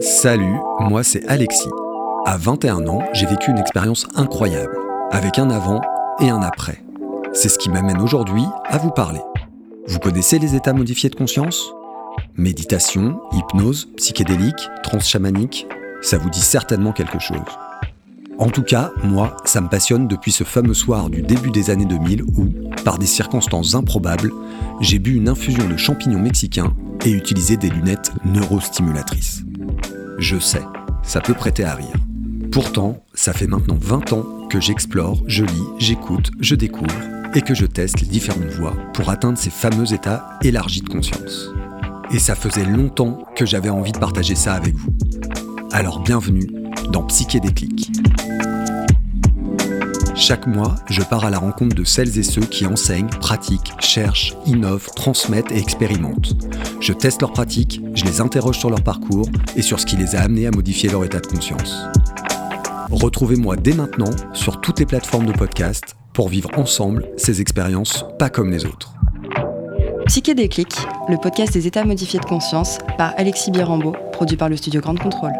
Salut, moi c'est Alexis. À 21 ans, j'ai vécu une expérience incroyable, avec un avant et un après. C'est ce qui m'amène aujourd'hui à vous parler. Vous connaissez les états modifiés de conscience? Méditation, hypnose, psychédélique, trance chamanique, ça vous dit certainement quelque chose. En tout cas, moi, ça me passionne depuis ce fameux soir du début des années 2000 où, par des circonstances improbables, j'ai bu une infusion de champignons mexicains et utilisé des lunettes neurostimulatrices. Je sais, ça peut prêter à rire. Pourtant, ça fait maintenant 20 ans que j'explore, je lis, j'écoute, je découvre et que je teste les différentes voies pour atteindre ces fameux états élargis de conscience. Et ça faisait longtemps que j'avais envie de partager ça avec vous. Alors bienvenue dans Psyché Déclic. Chaque mois, je pars à la rencontre de celles et ceux qui enseignent, pratiquent, cherchent, innovent, transmettent et expérimentent. Je teste leurs pratiques, je les interroge sur leur parcours et sur ce qui les a amenés à modifier leur état de conscience. Retrouvez-moi dès maintenant sur toutes les plateformes de podcast pour vivre ensemble ces expériences pas comme les autres. Psyché Déclic, le podcast des états modifiés de conscience par Alexis Birambeau, produit par le studio Grande Contrôle.